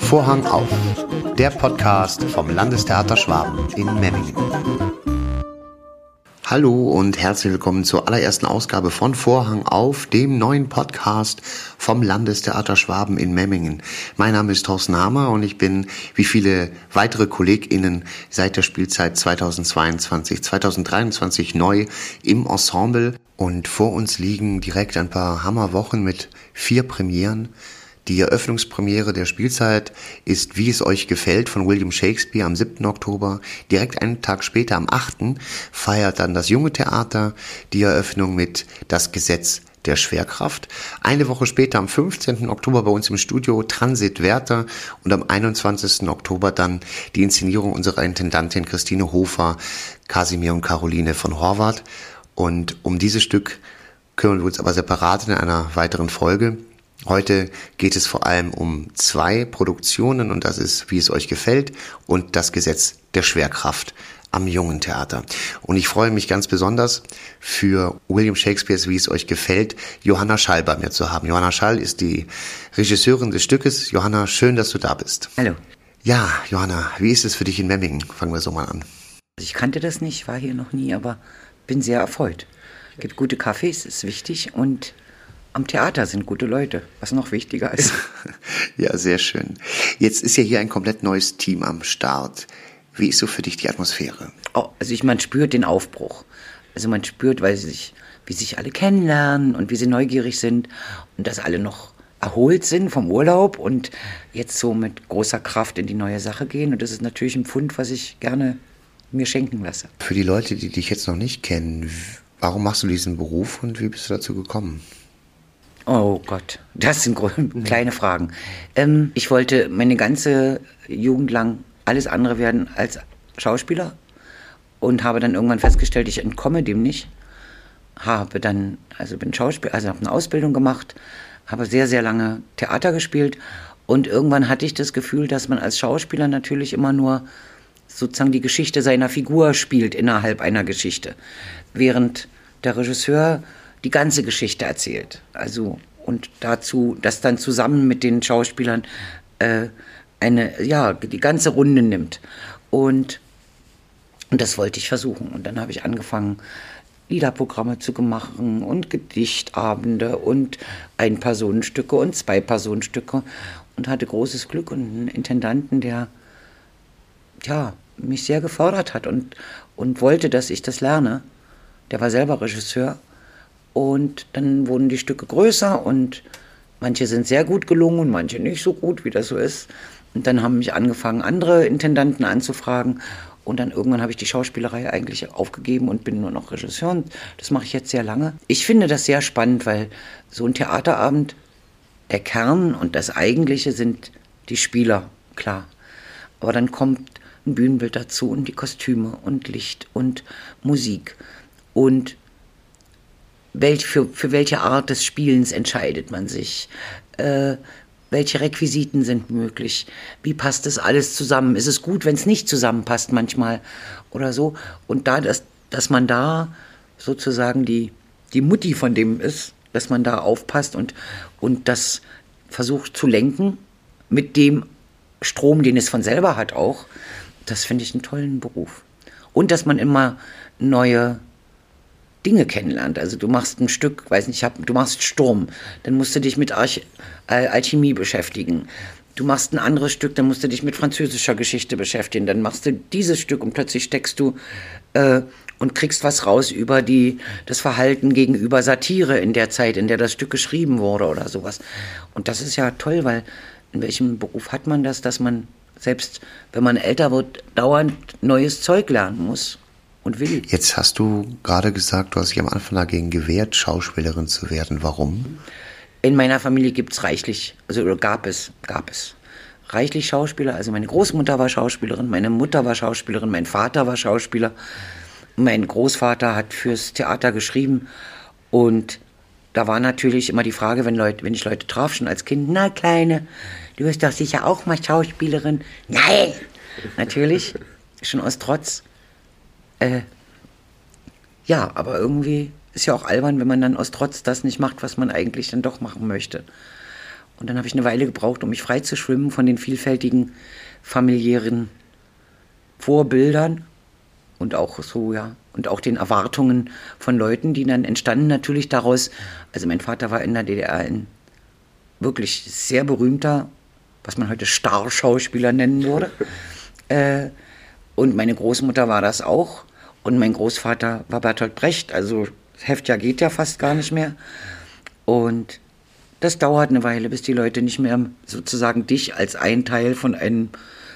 Vorhang auf. Der Podcast vom Landestheater Schwaben in Memmingen. Hallo und herzlich willkommen zur allerersten Ausgabe von Vorhang auf, dem neuen Podcast vom Landestheater Schwaben in Memmingen. Mein Name ist Thorsten Hammer und ich bin, wie viele weitere KollegInnen, seit der Spielzeit 2022, 2023 neu im Ensemble und vor uns liegen direkt ein paar Hammerwochen mit vier Premieren. Die Eröffnungspremiere der Spielzeit ist Wie es euch gefällt von William Shakespeare am 7. Oktober. Direkt einen Tag später, am 8. feiert dann das Junge Theater die Eröffnung mit Das Gesetz der Schwerkraft. Eine Woche später, am 15. Oktober bei uns im Studio Transit Werther und am 21. Oktober dann die Inszenierung unserer Intendantin Christine Hofer, Kasimir und Caroline von Horvath. Und um dieses Stück kümmern wir uns aber separat in einer weiteren Folge. Heute geht es vor allem um zwei Produktionen und das ist, wie es euch gefällt und das Gesetz der Schwerkraft am Jungen Theater. Und ich freue mich ganz besonders für William Shakespeares, wie es euch gefällt, Johanna Schall bei mir zu haben. Johanna Schall ist die Regisseurin des Stückes. Johanna, schön, dass du da bist. Hallo. Ja, Johanna, wie ist es für dich in Memmingen? Fangen wir so mal an. Ich kannte das nicht, war hier noch nie, aber bin sehr erfreut. Es gibt gute Kaffees, ist wichtig und am Theater sind gute Leute, was noch wichtiger ist. ja, sehr schön. Jetzt ist ja hier ein komplett neues Team am Start. Wie ist so für dich die Atmosphäre? Oh, also ich, man spürt den Aufbruch. Also man spürt, weil sie sich, wie sich alle kennenlernen und wie sie neugierig sind und dass alle noch erholt sind vom Urlaub und jetzt so mit großer Kraft in die neue Sache gehen. Und das ist natürlich ein Pfund, was ich gerne mir schenken lasse. Für die Leute, die dich jetzt noch nicht kennen, warum machst du diesen Beruf und wie bist du dazu gekommen? Oh Gott, das sind kleine Fragen. Ähm, ich wollte meine ganze Jugend lang alles andere werden als Schauspieler und habe dann irgendwann festgestellt, ich entkomme dem nicht. Habe dann, also bin Schauspieler, also habe eine Ausbildung gemacht, habe sehr, sehr lange Theater gespielt und irgendwann hatte ich das Gefühl, dass man als Schauspieler natürlich immer nur sozusagen die Geschichte seiner Figur spielt innerhalb einer Geschichte, während der Regisseur die ganze Geschichte erzählt. Also und dazu das dann zusammen mit den Schauspielern äh, eine ja die ganze Runde nimmt. Und und das wollte ich versuchen. Und dann habe ich angefangen Liederprogramme zu machen und Gedichtabende und Ein-Personenstücke und Zwei-Personenstücke. Und hatte großes Glück und einen Intendanten, der ja, mich sehr gefordert hat und, und wollte, dass ich das lerne. Der war selber Regisseur und dann wurden die Stücke größer und manche sind sehr gut gelungen und manche nicht so gut, wie das so ist. Und dann haben mich angefangen, andere Intendanten anzufragen. Und dann irgendwann habe ich die Schauspielerei eigentlich aufgegeben und bin nur noch Regisseur. Und das mache ich jetzt sehr lange. Ich finde das sehr spannend, weil so ein Theaterabend, der Kern und das Eigentliche sind die Spieler, klar. Aber dann kommt ein Bühnenbild dazu und die Kostüme und Licht und Musik. Und welch, für, für welche Art des Spielens entscheidet man sich? Äh, welche Requisiten sind möglich? Wie passt das alles zusammen? Ist es gut, wenn es nicht zusammenpasst manchmal oder so? Und da, dass, dass man da sozusagen die, die Mutti von dem ist, dass man da aufpasst und, und das versucht zu lenken mit dem Strom, den es von selber hat auch, das finde ich einen tollen Beruf. Und dass man immer neue Dinge kennenlernt. Also du machst ein Stück, weiß nicht, hab, du machst Sturm, dann musst du dich mit Arch Alchemie beschäftigen. Du machst ein anderes Stück, dann musst du dich mit französischer Geschichte beschäftigen. Dann machst du dieses Stück und plötzlich steckst du äh, und kriegst was raus über die, das Verhalten gegenüber Satire in der Zeit, in der das Stück geschrieben wurde oder sowas. Und das ist ja toll, weil in welchem Beruf hat man das, dass man selbst wenn man älter wird, dauernd neues Zeug lernen muss und will. Jetzt hast du gerade gesagt, du hast dich am Anfang dagegen gewehrt, Schauspielerin zu werden. Warum? In meiner Familie gibt es reichlich, also gab es, gab es reichlich Schauspieler. Also meine Großmutter war Schauspielerin, meine Mutter war Schauspielerin, mein Vater war Schauspieler. Mein Großvater hat fürs Theater geschrieben und da war natürlich immer die Frage, wenn, Leute, wenn ich Leute traf, schon als Kind, na Kleine, du wirst doch sicher auch mal Schauspielerin. Nein! Natürlich, schon aus Trotz. Äh, ja, aber irgendwie ist ja auch albern, wenn man dann aus Trotz das nicht macht, was man eigentlich dann doch machen möchte. Und dann habe ich eine Weile gebraucht, um mich frei zu schwimmen von den vielfältigen familiären Vorbildern und auch so, ja, und auch den Erwartungen von Leuten, die dann entstanden natürlich daraus. Also mein Vater war in der DDR ein wirklich sehr berühmter, was man heute Starschauspieler nennen würde. äh, und meine Großmutter war das auch. Und mein Großvater war Bertolt Brecht, also Heftjahr geht ja fast gar nicht mehr. Und das dauert eine Weile, bis die Leute nicht mehr sozusagen dich als ein Teil von, einem,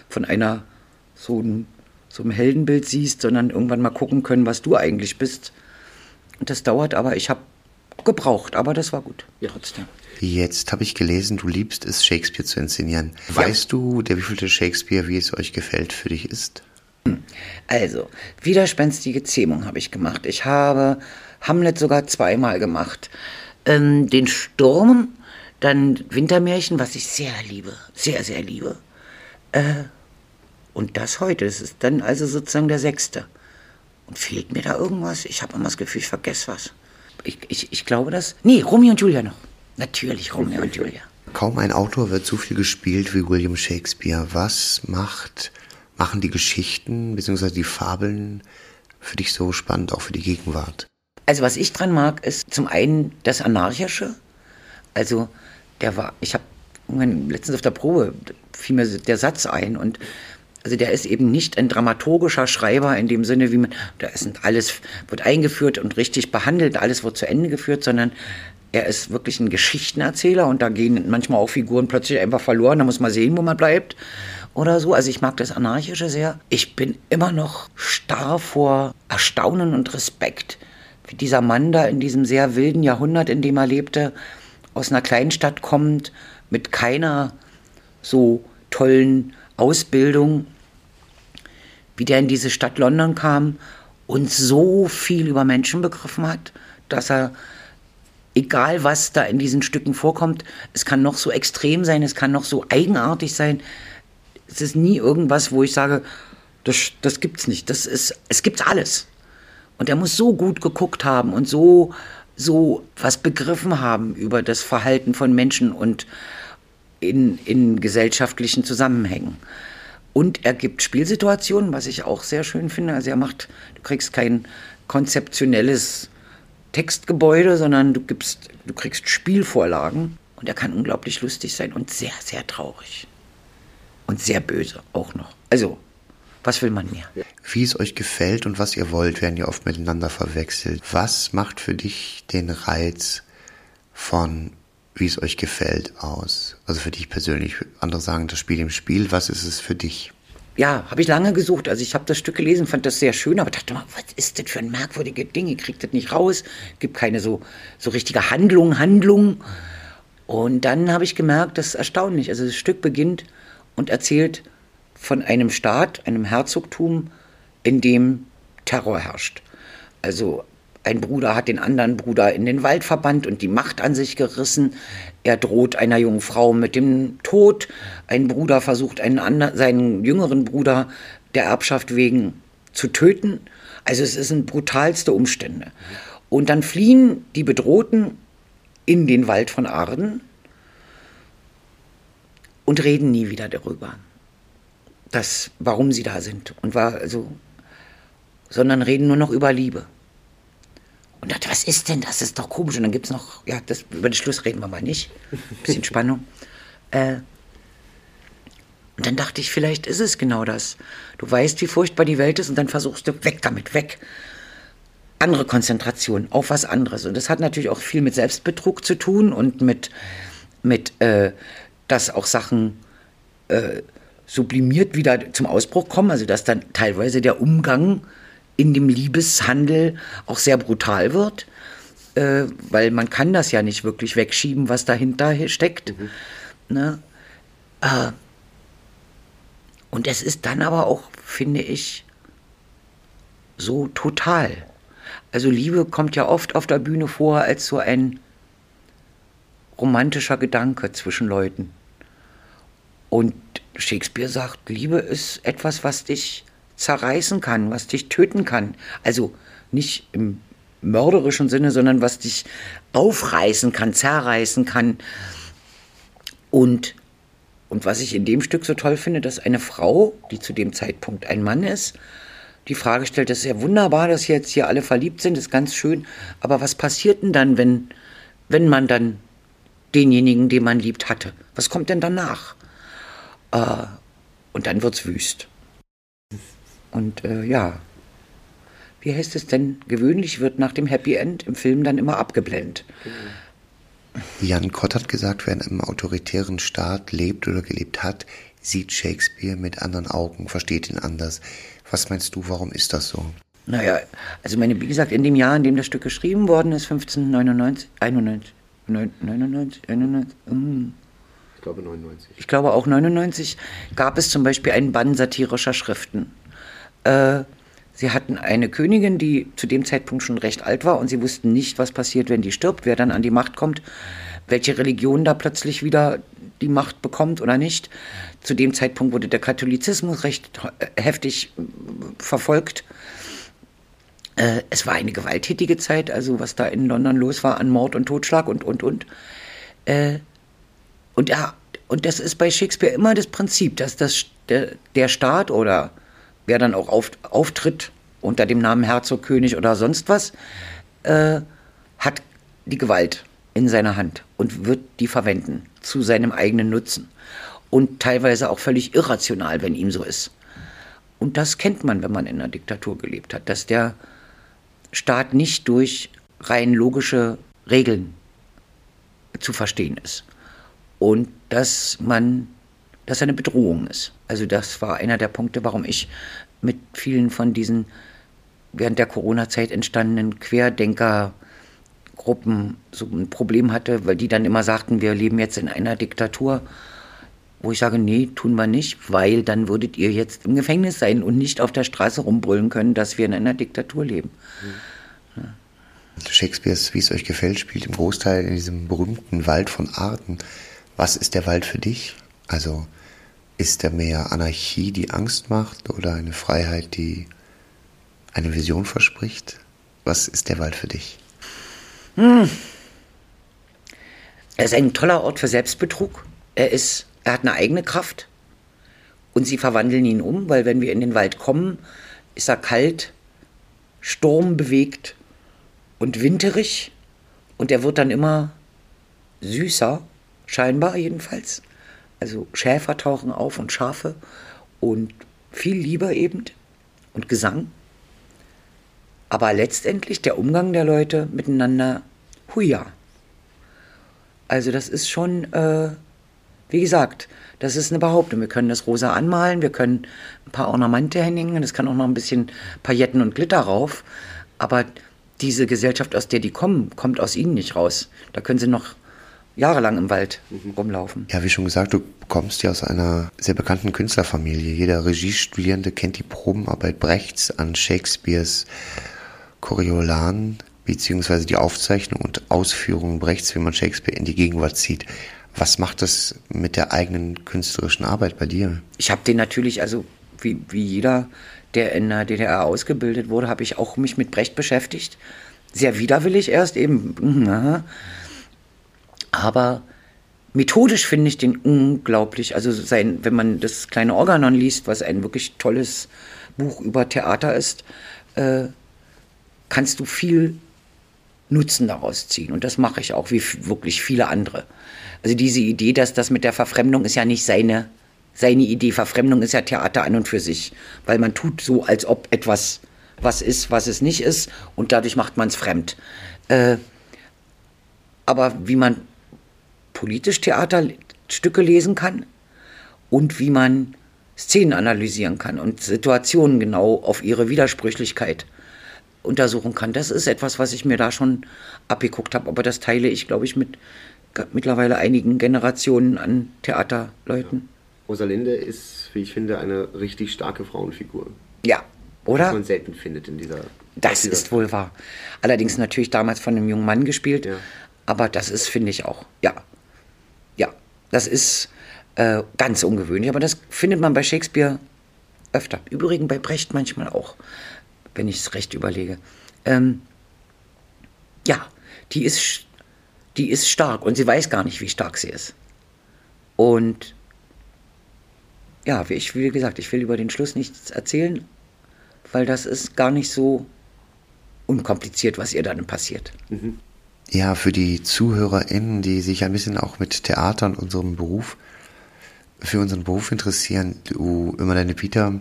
von einer so, ein, so einem Heldenbild siehst, sondern irgendwann mal gucken können, was du eigentlich bist. Und das dauert, aber ich habe gebraucht, aber das war gut ja. trotzdem. Jetzt habe ich gelesen, du liebst es, Shakespeare zu inszenieren. Ja. Weißt du, der wievielte Shakespeare, wie es euch gefällt, für dich ist? Also, widerspenstige Zähmung habe ich gemacht. Ich habe Hamlet sogar zweimal gemacht. Ähm, den Sturm, dann Wintermärchen, was ich sehr liebe, sehr, sehr liebe. Äh, und das heute, das ist dann also sozusagen der sechste. Und fehlt mir da irgendwas? Ich habe immer das Gefühl, ich vergesse was. Ich, ich, ich glaube das. Nee, Romeo und Julia noch. Natürlich Romeo und Julia. Kaum ein Autor wird so viel gespielt wie William Shakespeare. Was macht, machen die Geschichten bzw. die Fabeln für dich so spannend, auch für die Gegenwart? Also was ich dran mag, ist zum einen das Anarchische. Also der war, ich habe letztens auf der Probe fiel mir der Satz ein und also der ist eben nicht ein dramaturgischer Schreiber in dem Sinne, wie man, da ist alles wird eingeführt und richtig behandelt, alles wird zu Ende geführt, sondern er ist wirklich ein Geschichtenerzähler und da gehen manchmal auch Figuren plötzlich einfach verloren, da muss man sehen, wo man bleibt oder so. Also ich mag das Anarchische sehr. Ich bin immer noch starr vor Erstaunen und Respekt, wie dieser Mann da in diesem sehr wilden Jahrhundert, in dem er lebte, aus einer Kleinstadt kommt, mit keiner so tollen Ausbildung, wie der in diese Stadt London kam und so viel über Menschen begriffen hat, dass er egal was da in diesen Stücken vorkommt, es kann noch so extrem sein, es kann noch so eigenartig sein. Es ist nie irgendwas, wo ich sage, das, das gibt's nicht. Das ist, es gibt alles. Und er muss so gut geguckt haben und so, so was begriffen haben über das Verhalten von Menschen und in, in gesellschaftlichen Zusammenhängen. Und er gibt Spielsituationen, was ich auch sehr schön finde. Also er macht, du kriegst kein konzeptionelles Textgebäude, sondern du, gibst, du kriegst Spielvorlagen und er kann unglaublich lustig sein und sehr, sehr traurig. Und sehr böse auch noch. Also, was will man mehr? Wie es euch gefällt und was ihr wollt, werden ja oft miteinander verwechselt. Was macht für dich den Reiz von wie es euch gefällt aus? Also für dich persönlich. Andere sagen das Spiel im Spiel. Was ist es für dich? Ja, habe ich lange gesucht. Also ich habe das Stück gelesen, fand das sehr schön, aber dachte mal, was ist das für ein merkwürdiges Ding? Ihr kriegt das nicht raus, gibt keine so, so richtige Handlung, Handlung. Und dann habe ich gemerkt, das ist erstaunlich. Also das Stück beginnt und erzählt von einem Staat, einem Herzogtum, in dem Terror herrscht. Also ein Bruder hat den anderen Bruder in den Wald verbannt und die Macht an sich gerissen. Er droht einer jungen Frau mit dem Tod. Ein Bruder versucht einen anderen, seinen jüngeren Bruder der Erbschaft wegen zu töten. Also es sind brutalste Umstände. Und dann fliehen die Bedrohten in den Wald von Arden und reden nie wieder darüber, dass, warum sie da sind. Und war also, sondern reden nur noch über Liebe. Und dachte, was ist denn das? Das ist doch komisch. Und dann gibt es noch, ja, das, über den Schluss reden wir mal nicht. Ein bisschen Spannung. Äh, und dann dachte ich, vielleicht ist es genau das. Du weißt, wie furchtbar die Welt ist und dann versuchst du, weg damit, weg. Andere Konzentration, auf was anderes. Und das hat natürlich auch viel mit Selbstbetrug zu tun und mit, mit äh, dass auch Sachen äh, sublimiert wieder zum Ausbruch kommen. Also dass dann teilweise der Umgang in dem Liebeshandel auch sehr brutal wird, äh, weil man kann das ja nicht wirklich wegschieben, was dahinter steckt. Mhm. Ne? Äh, und es ist dann aber auch, finde ich, so total. Also Liebe kommt ja oft auf der Bühne vor als so ein romantischer Gedanke zwischen Leuten. Und Shakespeare sagt, Liebe ist etwas, was dich zerreißen kann, was dich töten kann. Also nicht im mörderischen Sinne, sondern was dich aufreißen kann, zerreißen kann. Und, und was ich in dem Stück so toll finde, dass eine Frau, die zu dem Zeitpunkt ein Mann ist, die Frage stellt, das ist ja wunderbar, dass jetzt hier alle verliebt sind, ist ganz schön, aber was passiert denn dann, wenn, wenn man dann denjenigen, den man liebt, hatte? Was kommt denn danach? Äh, und dann wird's wüst. Und äh, ja, wie heißt es denn? Gewöhnlich wird nach dem Happy End im Film dann immer abgeblendet. Jan Kott hat gesagt, wer in einem autoritären Staat lebt oder gelebt hat, sieht Shakespeare mit anderen Augen, versteht ihn anders. Was meinst du, warum ist das so? Naja, also meine, wie gesagt, in dem Jahr, in dem das Stück geschrieben worden ist, 1599, 91, 99, 91, mm. ich glaube 99. Ich glaube auch 99 gab es zum Beispiel einen Bann satirischer Schriften. Äh, sie hatten eine Königin, die zu dem Zeitpunkt schon recht alt war und sie wussten nicht, was passiert, wenn die stirbt, wer dann an die Macht kommt, welche Religion da plötzlich wieder die Macht bekommt oder nicht. Zu dem Zeitpunkt wurde der Katholizismus recht heftig verfolgt. Äh, es war eine gewalttätige Zeit, also was da in London los war an Mord und Totschlag und, und, und. Äh, und, ja, und das ist bei Shakespeare immer das Prinzip, dass das, der, der Staat oder wer dann auch auf, auftritt unter dem Namen Herzog, König oder sonst was, äh, hat die Gewalt in seiner Hand und wird die verwenden zu seinem eigenen Nutzen. Und teilweise auch völlig irrational, wenn ihm so ist. Und das kennt man, wenn man in einer Diktatur gelebt hat, dass der Staat nicht durch rein logische Regeln zu verstehen ist. Und dass man, dass er eine Bedrohung ist. Also das war einer der Punkte, warum ich mit vielen von diesen während der Corona-Zeit entstandenen Querdenker Gruppen so ein Problem hatte, weil die dann immer sagten, wir leben jetzt in einer Diktatur, wo ich sage, nee, tun wir nicht, weil dann würdet ihr jetzt im Gefängnis sein und nicht auf der Straße rumbrüllen können, dass wir in einer Diktatur leben. Mhm. Shakespeares, wie es euch gefällt, spielt im Großteil in diesem berühmten Wald von Arten. Was ist der Wald für dich? Also ist er mehr Anarchie, die Angst macht, oder eine Freiheit, die eine Vision verspricht? Was ist der Wald für dich? Hm. Er ist ein toller Ort für Selbstbetrug. Er, ist, er hat eine eigene Kraft. Und sie verwandeln ihn um, weil wenn wir in den Wald kommen, ist er kalt, sturmbewegt und winterig. Und er wird dann immer süßer, scheinbar jedenfalls. Also Schäfer tauchen auf und Schafe und viel Liebe eben und Gesang. Aber letztendlich der Umgang der Leute miteinander, huja. Also das ist schon, äh, wie gesagt, das ist eine Behauptung. Wir können das rosa anmalen, wir können ein paar Ornamente hängen, das kann auch noch ein bisschen Pailletten und Glitter rauf. Aber diese Gesellschaft, aus der die kommen, kommt aus ihnen nicht raus. Da können sie noch jahrelang im Wald mhm. rumlaufen. Ja, wie schon gesagt, du kommst ja aus einer sehr bekannten Künstlerfamilie. Jeder Regiestudierende kennt die Probenarbeit Brechts an Shakespeares Coriolan beziehungsweise die Aufzeichnung und Ausführung Brechts, wie man Shakespeare in die Gegenwart zieht. Was macht das mit der eigenen künstlerischen Arbeit bei dir? Ich habe den natürlich, also wie, wie jeder, der in der DDR ausgebildet wurde, habe ich auch mich mit Brecht beschäftigt. Sehr widerwillig erst eben. Mhm, Aber methodisch finde ich den unglaublich. Also sein, wenn man das kleine Organon liest, was ein wirklich tolles Buch über Theater ist, äh, kannst du viel Nutzen daraus ziehen. Und das mache ich auch, wie wirklich viele andere. Also diese Idee, dass das mit der Verfremdung ist ja nicht seine, seine Idee. Verfremdung ist ja Theater an und für sich. Weil man tut so, als ob etwas was ist, was es nicht ist. Und dadurch macht man es fremd. Äh, aber wie man politisch Theaterstücke lesen kann und wie man Szenen analysieren kann und Situationen genau auf ihre Widersprüchlichkeit untersuchen kann. Das ist etwas, was ich mir da schon abgeguckt habe, aber das teile ich, glaube ich, mit mittlerweile einigen Generationen an Theaterleuten. Ja. Rosalinde ist, wie ich finde, eine richtig starke Frauenfigur. Ja, oder? Was man selten findet in dieser. Das dieser ist wohl wahr. Allerdings natürlich damals von einem jungen Mann gespielt, ja. aber das ist, finde ich auch. Ja. Das ist äh, ganz ungewöhnlich, aber das findet man bei Shakespeare öfter. Übrigens bei Brecht manchmal auch wenn ich es recht überlege. Ähm, ja, die ist, die ist stark und sie weiß gar nicht, wie stark sie ist. Und ja, wie, ich, wie gesagt, ich will über den Schluss nichts erzählen, weil das ist gar nicht so unkompliziert, was ihr dann passiert. Mhm. Ja, für die ZuhörerInnen, die sich ein bisschen auch mit Theater und unserem Beruf, für unseren Beruf interessieren, du immer deine Vita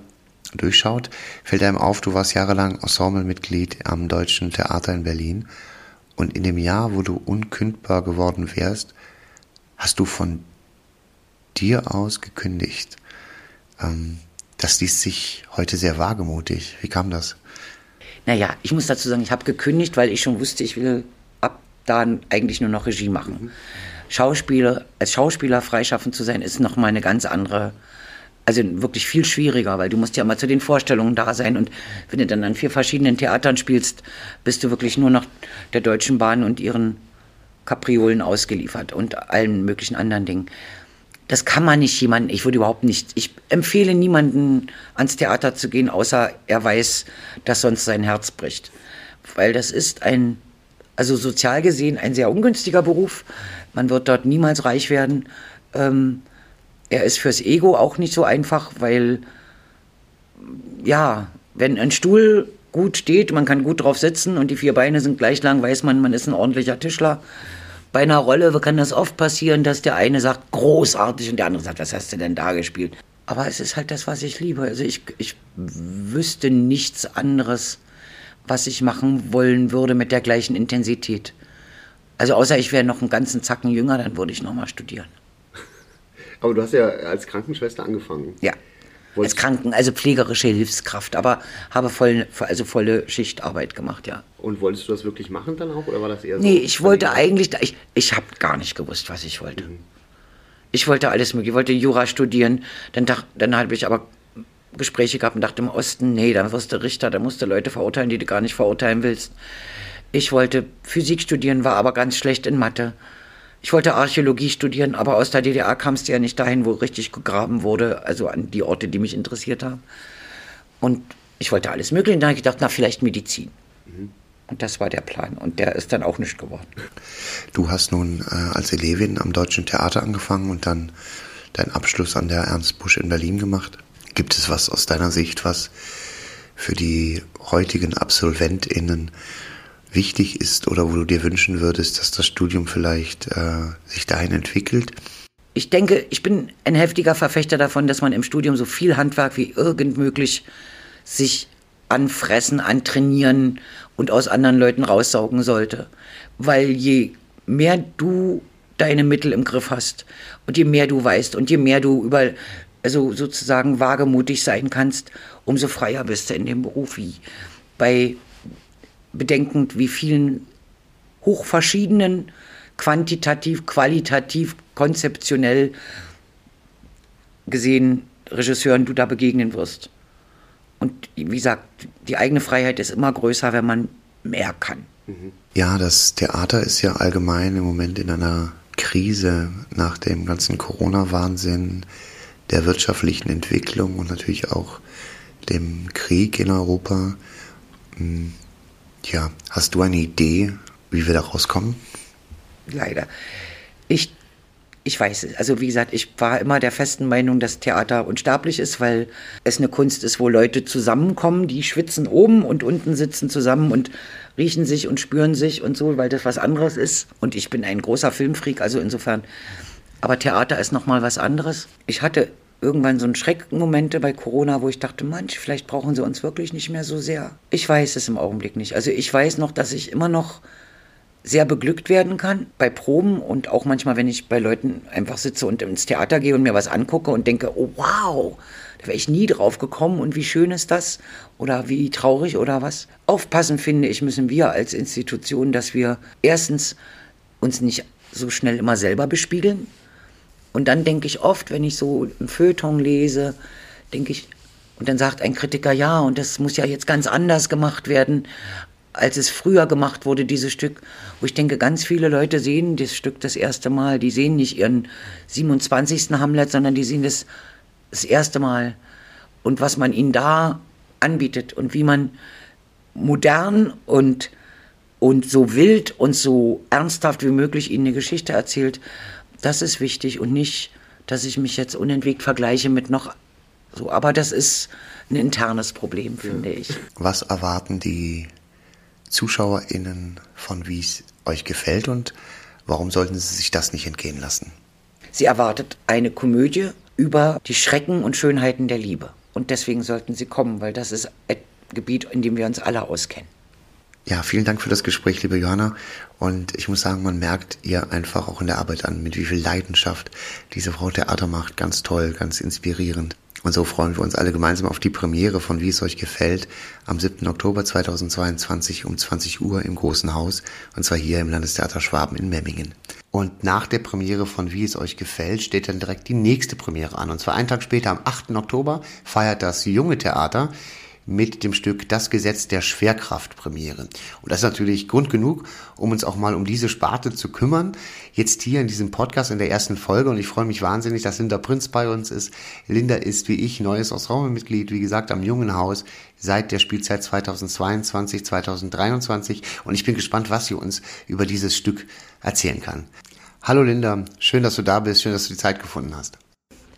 durchschaut, fällt einem auf, du warst jahrelang Ensemblemitglied am Deutschen Theater in Berlin und in dem Jahr, wo du unkündbar geworden wärst, hast du von dir aus gekündigt. Ähm, das liest sich heute sehr wagemutig. Wie kam das? Naja, ich muss dazu sagen, ich habe gekündigt, weil ich schon wusste, ich will ab da eigentlich nur noch Regie machen. Mhm. Schauspieler, als Schauspieler freischaffend zu sein, ist nochmal eine ganz andere, also wirklich viel schwieriger, weil du musst ja mal zu den Vorstellungen da sein und wenn du dann an vier verschiedenen Theatern spielst, bist du wirklich nur noch der Deutschen Bahn und ihren Kapriolen ausgeliefert und allen möglichen anderen Dingen das kann man nicht jemanden, ich würde überhaupt nicht, ich empfehle niemanden ans Theater zu gehen, außer er weiß, dass sonst sein Herz bricht. Weil das ist ein, also sozial gesehen, ein sehr ungünstiger Beruf. Man wird dort niemals reich werden. Ähm, er ist fürs Ego auch nicht so einfach, weil, ja, wenn ein Stuhl gut steht, man kann gut drauf sitzen und die vier Beine sind gleich lang, weiß man, man ist ein ordentlicher Tischler bei einer Rolle kann das oft passieren, dass der eine sagt, großartig und der andere sagt, was hast du denn da gespielt? Aber es ist halt das, was ich liebe. Also ich, ich wüsste nichts anderes, was ich machen wollen würde mit der gleichen Intensität. Also außer ich wäre noch einen ganzen Zacken jünger, dann würde ich nochmal studieren. Aber du hast ja als Krankenschwester angefangen. Ja als Kranken, also pflegerische Hilfskraft, aber habe voll, also volle Schichtarbeit gemacht, ja. Und wolltest du das wirklich machen dann auch oder war das eher so? Nee, ich wollte eigentlich, ich, ich habe gar nicht gewusst, was ich wollte. Mhm. Ich wollte alles mögliche, ich wollte Jura studieren, dann, dann habe ich aber Gespräche gehabt und dachte im Osten, nee, dann wirst du Richter, dann musst du Leute verurteilen, die du gar nicht verurteilen willst. Ich wollte Physik studieren, war aber ganz schlecht in Mathe. Ich wollte Archäologie studieren, aber aus der DDR kamst du ja nicht dahin, wo richtig gegraben wurde, also an die Orte, die mich interessiert haben. Und ich wollte alles Mögliche. Und dann habe ich gedacht, na, vielleicht Medizin. Mhm. Und das war der Plan. Und der ist dann auch nicht geworden. Du hast nun äh, als Elevin am Deutschen Theater angefangen und dann deinen Abschluss an der Ernst Busch in Berlin gemacht. Gibt es was aus deiner Sicht, was für die heutigen AbsolventInnen wichtig ist oder wo du dir wünschen würdest, dass das Studium vielleicht äh, sich dahin entwickelt? Ich denke, ich bin ein heftiger Verfechter davon, dass man im Studium so viel Handwerk wie irgend möglich sich anfressen, antrainieren und aus anderen Leuten raussaugen sollte. Weil je mehr du deine Mittel im Griff hast und je mehr du weißt und je mehr du über, also sozusagen wagemutig sein kannst, umso freier bist du in dem Beruf. Wie bei bedenkend, wie vielen hochverschiedenen, quantitativ, qualitativ, konzeptionell gesehen Regisseuren du da begegnen wirst. Und wie gesagt, die eigene Freiheit ist immer größer, wenn man mehr kann. Ja, das Theater ist ja allgemein im Moment in einer Krise nach dem ganzen Corona-Wahnsinn, der wirtschaftlichen Entwicklung und natürlich auch dem Krieg in Europa. Hm, ja, hast du eine Idee, wie wir da rauskommen? Leider. Ich, ich weiß es. Also wie gesagt, ich war immer der festen Meinung, dass Theater unsterblich ist, weil es eine Kunst ist, wo Leute zusammenkommen, die schwitzen oben und unten sitzen zusammen und riechen sich und spüren sich und so, weil das was anderes ist. Und ich bin ein großer Filmfreak, also insofern. Aber Theater ist nochmal was anderes. Ich hatte irgendwann so ein Schreckmomente bei Corona, wo ich dachte, manch, vielleicht brauchen sie uns wirklich nicht mehr so sehr. Ich weiß es im Augenblick nicht. Also ich weiß noch, dass ich immer noch sehr beglückt werden kann bei Proben und auch manchmal, wenn ich bei Leuten einfach sitze und ins Theater gehe und mir was angucke und denke, oh wow, da wäre ich nie drauf gekommen und wie schön ist das oder wie traurig oder was. Aufpassen finde ich, müssen wir als Institution, dass wir erstens uns nicht so schnell immer selber bespiegeln, und dann denke ich oft, wenn ich so ein Feuilleton lese, denke ich, und dann sagt ein Kritiker, ja, und das muss ja jetzt ganz anders gemacht werden, als es früher gemacht wurde, dieses Stück, wo ich denke, ganz viele Leute sehen das Stück das erste Mal. Die sehen nicht ihren 27. Hamlet, sondern die sehen das das erste Mal. Und was man ihnen da anbietet und wie man modern und, und so wild und so ernsthaft wie möglich ihnen eine Geschichte erzählt, das ist wichtig und nicht dass ich mich jetzt unentwegt vergleiche mit noch so. Aber das ist ein internes Problem, finde ja. ich. Was erwarten die ZuschauerInnen von wie es euch gefällt und warum sollten sie sich das nicht entgehen lassen? Sie erwartet eine Komödie über die Schrecken und Schönheiten der Liebe. Und deswegen sollten sie kommen, weil das ist ein Gebiet, in dem wir uns alle auskennen. Ja, vielen Dank für das Gespräch, liebe Johanna. Und ich muss sagen, man merkt ihr einfach auch in der Arbeit an, mit wie viel Leidenschaft diese Frau Theater macht. Ganz toll, ganz inspirierend. Und so freuen wir uns alle gemeinsam auf die Premiere von Wie es euch gefällt am 7. Oktober 2022 um 20 Uhr im Großen Haus und zwar hier im Landestheater Schwaben in Memmingen. Und nach der Premiere von Wie es euch gefällt steht dann direkt die nächste Premiere an und zwar einen Tag später am 8. Oktober feiert das Junge Theater mit dem Stück Das Gesetz der Schwerkraft Premiere. Und das ist natürlich Grund genug, um uns auch mal um diese Sparte zu kümmern. Jetzt hier in diesem Podcast in der ersten Folge und ich freue mich wahnsinnig, dass Linda Prinz bei uns ist. Linda ist wie ich neues Ensemble-Mitglied, wie gesagt, am Jungen Haus seit der Spielzeit 2022, 2023 und ich bin gespannt, was sie uns über dieses Stück erzählen kann. Hallo Linda, schön, dass du da bist, schön, dass du die Zeit gefunden hast.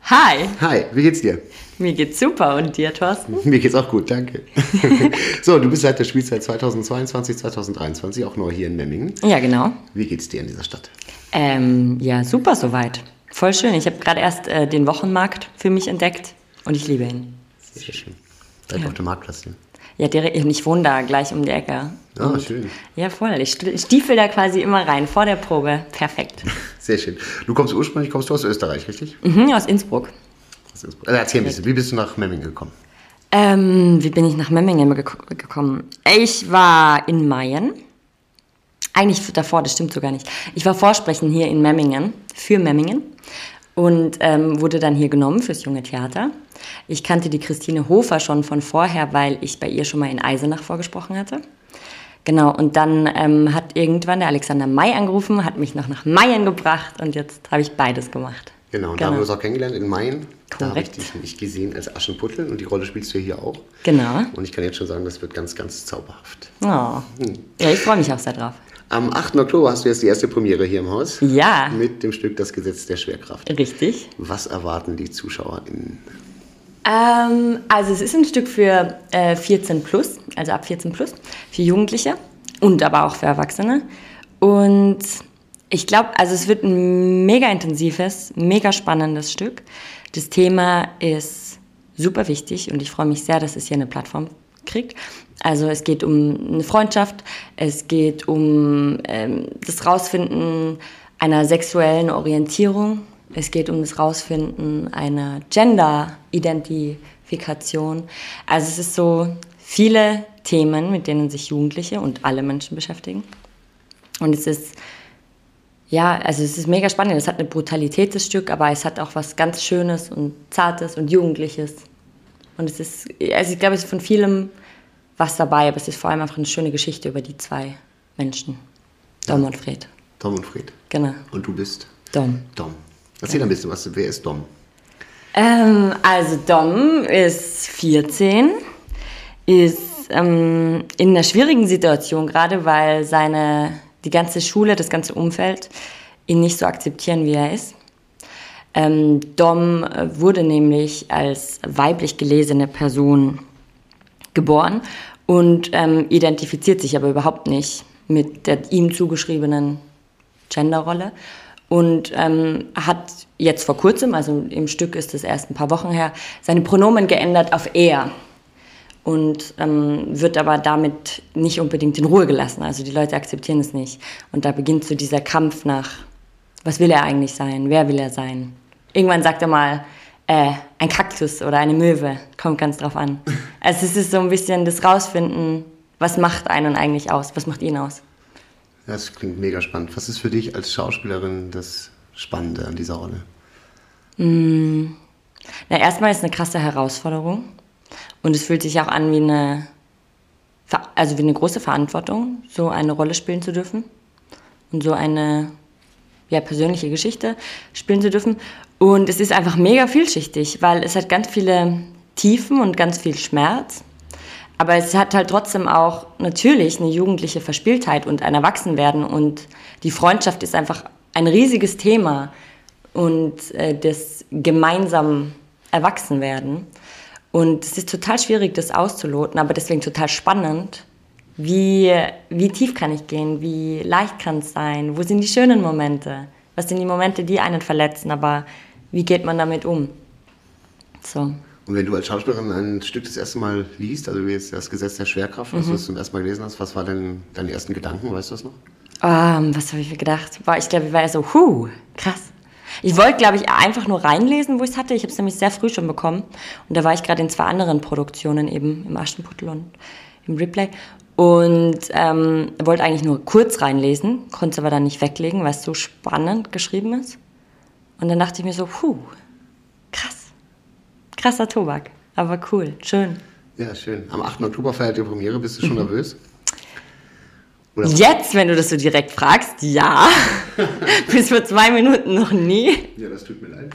Hi. Hi, wie geht's dir? Mir geht's super und dir, Thorsten? Mir geht's auch gut, danke. so, du bist seit der Spielzeit 2022, 2023 auch neu hier in Memmingen. Ja, genau. Wie geht's dir in dieser Stadt? Ähm, ja, super soweit. Voll schön. Ich habe gerade erst äh, den Wochenmarkt für mich entdeckt und ich liebe ihn. Sehr schön. Direkt ja. auf dem Marktplatz hier. Ja, direkt, ich wohne da gleich um die Ecke. Ah, und schön. Ja, voll. Ich stiefel da quasi immer rein, vor der Probe. Perfekt. Sehr schön. Du kommst ursprünglich kommst du aus Österreich, richtig? Mhm, aus Innsbruck. Aus Innsbruck. Also erzähl ein bisschen, wie bist du nach Memmingen gekommen? Ähm, wie bin ich nach Memmingen gekommen? Ich war in Mayen. Eigentlich davor, das stimmt sogar nicht. Ich war Vorsprechen hier in Memmingen, für Memmingen und ähm, wurde dann hier genommen fürs junge Theater. Ich kannte die Christine Hofer schon von vorher, weil ich bei ihr schon mal in Eisenach vorgesprochen hatte. Genau, und dann ähm, hat irgendwann der Alexander May angerufen, hat mich noch nach Mayen gebracht und jetzt habe ich beides gemacht. Genau, und genau. da haben wir uns auch kennengelernt in Mayen. Korrekt. Da habe ich dich nicht gesehen als Aschenputtel und die Rolle spielst du hier auch. Genau. Und ich kann jetzt schon sagen, das wird ganz, ganz zauberhaft. Oh. Hm. Ja, ich freue mich auch sehr drauf. Am 8. Oktober hast du jetzt die erste Premiere hier im Haus. Ja. Mit dem Stück Das Gesetz der Schwerkraft. Richtig. Was erwarten die ZuschauerInnen? Ähm, also es ist ein Stück für äh, 14 plus, also ab 14 plus, für Jugendliche und aber auch für Erwachsene. Und ich glaube, also es wird ein mega intensives, mega spannendes Stück. Das Thema ist super wichtig und ich freue mich sehr, dass es hier eine Plattform kriegt. Also es geht um eine Freundschaft, es geht um ähm, das Rausfinden einer sexuellen Orientierung, es geht um das Rausfinden einer Gender-Identifikation. Also es ist so viele Themen, mit denen sich Jugendliche und alle Menschen beschäftigen. Und es ist ja, also es ist mega spannend. Es hat eine Brutalität, das Stück, aber es hat auch was ganz Schönes und Zartes und Jugendliches. Und es ist, also ich glaube, es ist von vielem was dabei, aber es ist vor allem einfach eine schöne Geschichte über die zwei Menschen. Dom ja. und Fred. Dom und Fred. Genau. Und du bist? Dom. Dom. Erzähl ja. ein bisschen was. Wer ist Dom? Ähm, also Dom ist 14, ist ähm, in einer schwierigen Situation, gerade weil seine, die ganze Schule, das ganze Umfeld ihn nicht so akzeptieren, wie er ist. Ähm, Dom wurde nämlich als weiblich gelesene Person geboren und ähm, identifiziert sich aber überhaupt nicht mit der ihm zugeschriebenen Genderrolle und ähm, hat jetzt vor kurzem, also im Stück ist es erst ein paar Wochen her, seine Pronomen geändert auf er und ähm, wird aber damit nicht unbedingt in Ruhe gelassen. Also die Leute akzeptieren es nicht. Und da beginnt so dieser Kampf nach, was will er eigentlich sein, wer will er sein. Irgendwann sagt er mal, äh, ein Kaktus oder eine Möwe, kommt ganz drauf an. Also es ist so ein bisschen das Rausfinden, was macht einen eigentlich aus, was macht ihn aus. Das klingt mega spannend. Was ist für dich als Schauspielerin das Spannende an dieser Rolle? Mm. Na, erstmal ist es eine krasse Herausforderung und es fühlt sich auch an wie eine, also wie eine große Verantwortung, so eine Rolle spielen zu dürfen und so eine ja, persönliche Geschichte spielen zu dürfen. Und es ist einfach mega vielschichtig, weil es hat ganz viele Tiefen und ganz viel Schmerz. Aber es hat halt trotzdem auch natürlich eine jugendliche Verspieltheit und ein Erwachsenwerden und die Freundschaft ist einfach ein riesiges Thema. und äh, das gemeinsam erwachsen werden. Und es ist total schwierig, das auszuloten, aber deswegen total spannend. Wie, wie tief kann ich gehen? Wie leicht kann es sein? Wo sind die schönen Momente? Was sind die Momente, die einen verletzen? Aber wie geht man damit um? So. Und wenn du als Schauspielerin ein Stück das erste Mal liest, also wie jetzt das Gesetz der Schwerkraft, was mhm. du zum ersten Mal gelesen hast, was waren denn deine ersten Gedanken? Weißt du das noch? Um, ähm, was habe ich mir gedacht? War, ich glaube, ich war ja so, huh, krass. Ich wollte, glaube ich, einfach nur reinlesen, wo ich es hatte. Ich habe es nämlich sehr früh schon bekommen. Und da war ich gerade in zwei anderen Produktionen, eben im Aschenputtel und im Replay. Und ähm, wollte eigentlich nur kurz reinlesen, konnte es aber dann nicht weglegen, weil es so spannend geschrieben ist. Und dann dachte ich mir so, puh, krass. Krasser Tobak, aber cool, schön. Ja, schön. Am 8. Oktober feiert die Premiere. Bist du schon mhm. nervös? Oder Jetzt, wenn du das so direkt fragst, ja. Bis vor zwei Minuten noch nie. Ja, das tut mir leid.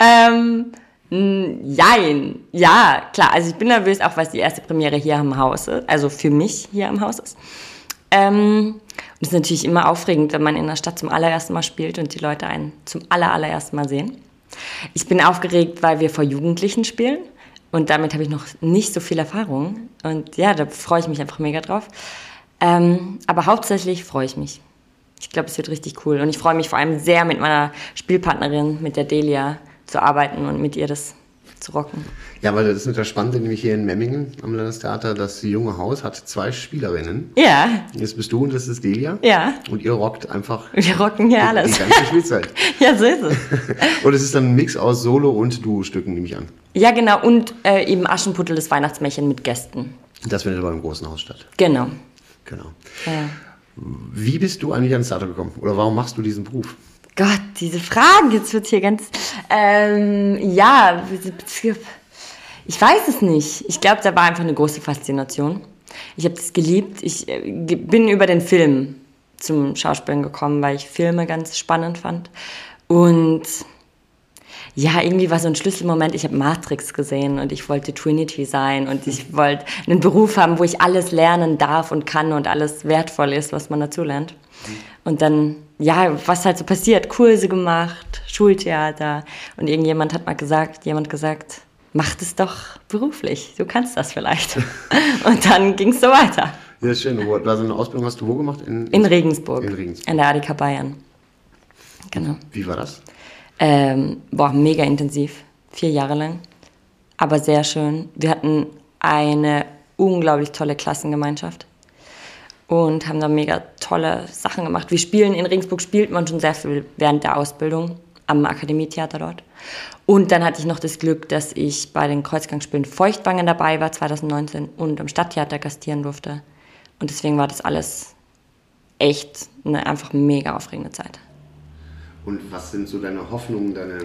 ähm, jein. Ja, klar. Also ich bin nervös, auch weil es die erste Premiere hier im Haus ist. Also für mich hier im Haus ist. Ähm, und es ist natürlich immer aufregend, wenn man in der Stadt zum allerersten Mal spielt und die Leute einen zum aller, allerersten Mal sehen. Ich bin aufgeregt, weil wir vor Jugendlichen spielen. Und damit habe ich noch nicht so viel Erfahrung. Und ja, da freue ich mich einfach mega drauf. Ähm, aber hauptsächlich freue ich mich. Ich glaube, es wird richtig cool. Und ich freue mich vor allem sehr, mit meiner Spielpartnerin, mit der Delia, zu arbeiten und mit ihr das zu rocken. Ja, weil das ist das Spannende, nämlich hier in Memmingen am Landestheater, das junge Haus hat zwei Spielerinnen. Ja. Jetzt bist du und das ist Delia. Ja. Und ihr rockt einfach. Wir rocken hier alles. Die ganze Spielzeit. ja, so ist es. und es ist dann ein Mix aus Solo- und Duo-Stücken, nehme ich an. Ja, genau. Und äh, eben Aschenputtel, das Weihnachtsmärchen mit Gästen. Das findet aber im großen Haus statt. Genau. Genau. Ja. Wie bist du eigentlich ans Theater gekommen? Oder warum machst du diesen Beruf? Gott, diese Fragen, jetzt wird hier ganz. Ähm, ja, ich weiß es nicht. Ich glaube, da war einfach eine große Faszination. Ich habe das geliebt. Ich äh, bin über den Film zum Schauspielen gekommen, weil ich Filme ganz spannend fand. Und ja, irgendwie war so ein Schlüsselmoment. Ich habe Matrix gesehen und ich wollte Trinity sein und ich wollte einen Beruf haben, wo ich alles lernen darf und kann und alles wertvoll ist, was man dazu lernt. Und dann, ja, was halt so passiert, Kurse gemacht, Schultheater und irgendjemand hat mal gesagt, jemand gesagt, mach das doch beruflich, du kannst das vielleicht. und dann ging es so weiter. Ja, schön. Wo, also eine Ausbildung hast du wo gemacht? In, in, Regensburg. In Regensburg. In der ADK Bayern. Genau. Wie war das? Ähm, boah, mega intensiv. Vier Jahre lang. Aber sehr schön. Wir hatten eine unglaublich tolle Klassengemeinschaft und haben da mega tolle Sachen gemacht. Wir spielen in Regensburg, spielt man schon sehr viel während der Ausbildung am Akademietheater dort. Und dann hatte ich noch das Glück, dass ich bei den Kreuzgangsspielen Feuchtwangen dabei war 2019 und am Stadttheater gastieren durfte. Und deswegen war das alles echt eine einfach mega aufregende Zeit. Und was sind so deine Hoffnungen, deine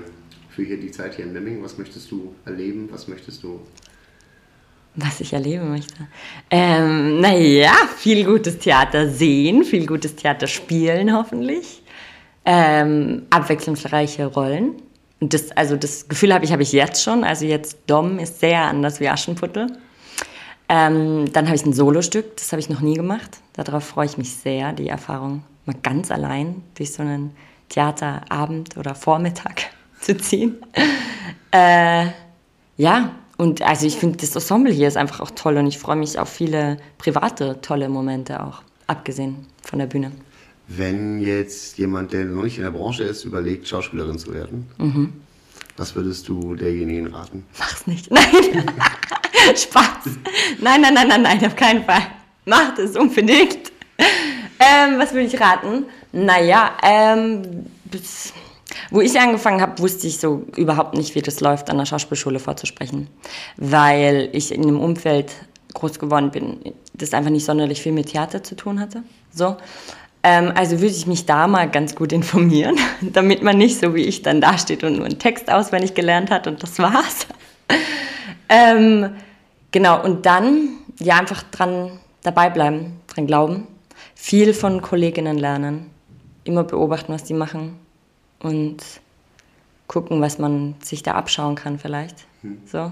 für hier die Zeit hier in Memmingen? Was möchtest du erleben? Was möchtest du? Was ich erleben möchte. Ähm, naja, viel gutes Theater sehen, viel gutes Theater spielen hoffentlich. Ähm, abwechslungsreiche Rollen. Und das, also das Gefühl habe ich, habe ich jetzt schon. Also jetzt Dom ist sehr anders wie Aschenputtel. Ähm, dann habe ich ein Solostück, das habe ich noch nie gemacht. Darauf freue ich mich sehr, die Erfahrung mal ganz allein durch so einen Theaterabend oder Vormittag zu ziehen. Äh, ja, und also ich finde, das Ensemble hier ist einfach auch toll und ich freue mich auf viele private tolle Momente auch, abgesehen von der Bühne. Wenn jetzt jemand, der noch nicht in der Branche ist, überlegt, Schauspielerin zu werden, mhm. was würdest du derjenigen raten? Mach's nicht. Nein. Spaß. Nein, nein, nein, nein, nein, auf keinen Fall. Macht es unbedingt. Ähm, was würde ich raten? Naja, ähm, wo ich angefangen habe, wusste ich so überhaupt nicht, wie das läuft, an der Schauspielschule vorzusprechen, weil ich in einem Umfeld groß geworden bin, das einfach nicht sonderlich viel mit Theater zu tun hatte. So. Ähm, also würde ich mich da mal ganz gut informieren, damit man nicht so wie ich dann dasteht und nur einen Text auswendig gelernt hat und das war's. ähm, genau, und dann ja einfach dran dabei bleiben, dran glauben, viel von Kolleginnen lernen, immer beobachten, was die machen und gucken, was man sich da abschauen kann vielleicht. Mhm. So.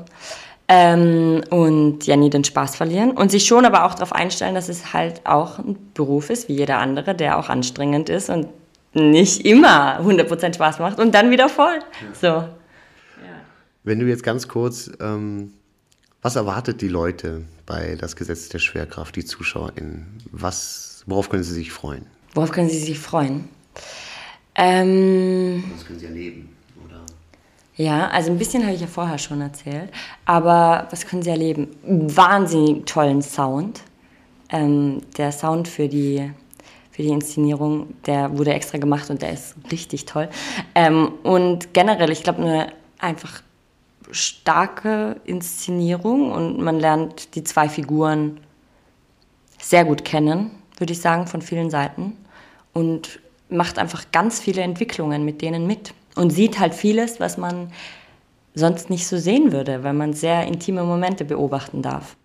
Ähm, und ja, nie den Spaß verlieren und sich schon aber auch darauf einstellen, dass es halt auch ein Beruf ist, wie jeder andere, der auch anstrengend ist und nicht immer 100% Spaß macht und dann wieder voll. So. Wenn du jetzt ganz kurz, ähm, was erwartet die Leute bei das Gesetz der Schwerkraft, die ZuschauerInnen? Was, worauf können sie sich freuen? Worauf können sie sich freuen? Ähm, Was können sie erleben? Oder? ja, also ein bisschen habe ich ja vorher schon erzählt. Aber was können sie erleben? Wahnsinnig tollen Sound. Ähm, der Sound für die, für die Inszenierung, der wurde extra gemacht und der ist richtig toll. Ähm, und generell, ich glaube, eine einfach starke Inszenierung und man lernt die zwei Figuren sehr gut kennen, würde ich sagen, von vielen Seiten. Und macht einfach ganz viele Entwicklungen mit denen mit. Und sieht halt vieles, was man sonst nicht so sehen würde, weil man sehr intime Momente beobachten darf.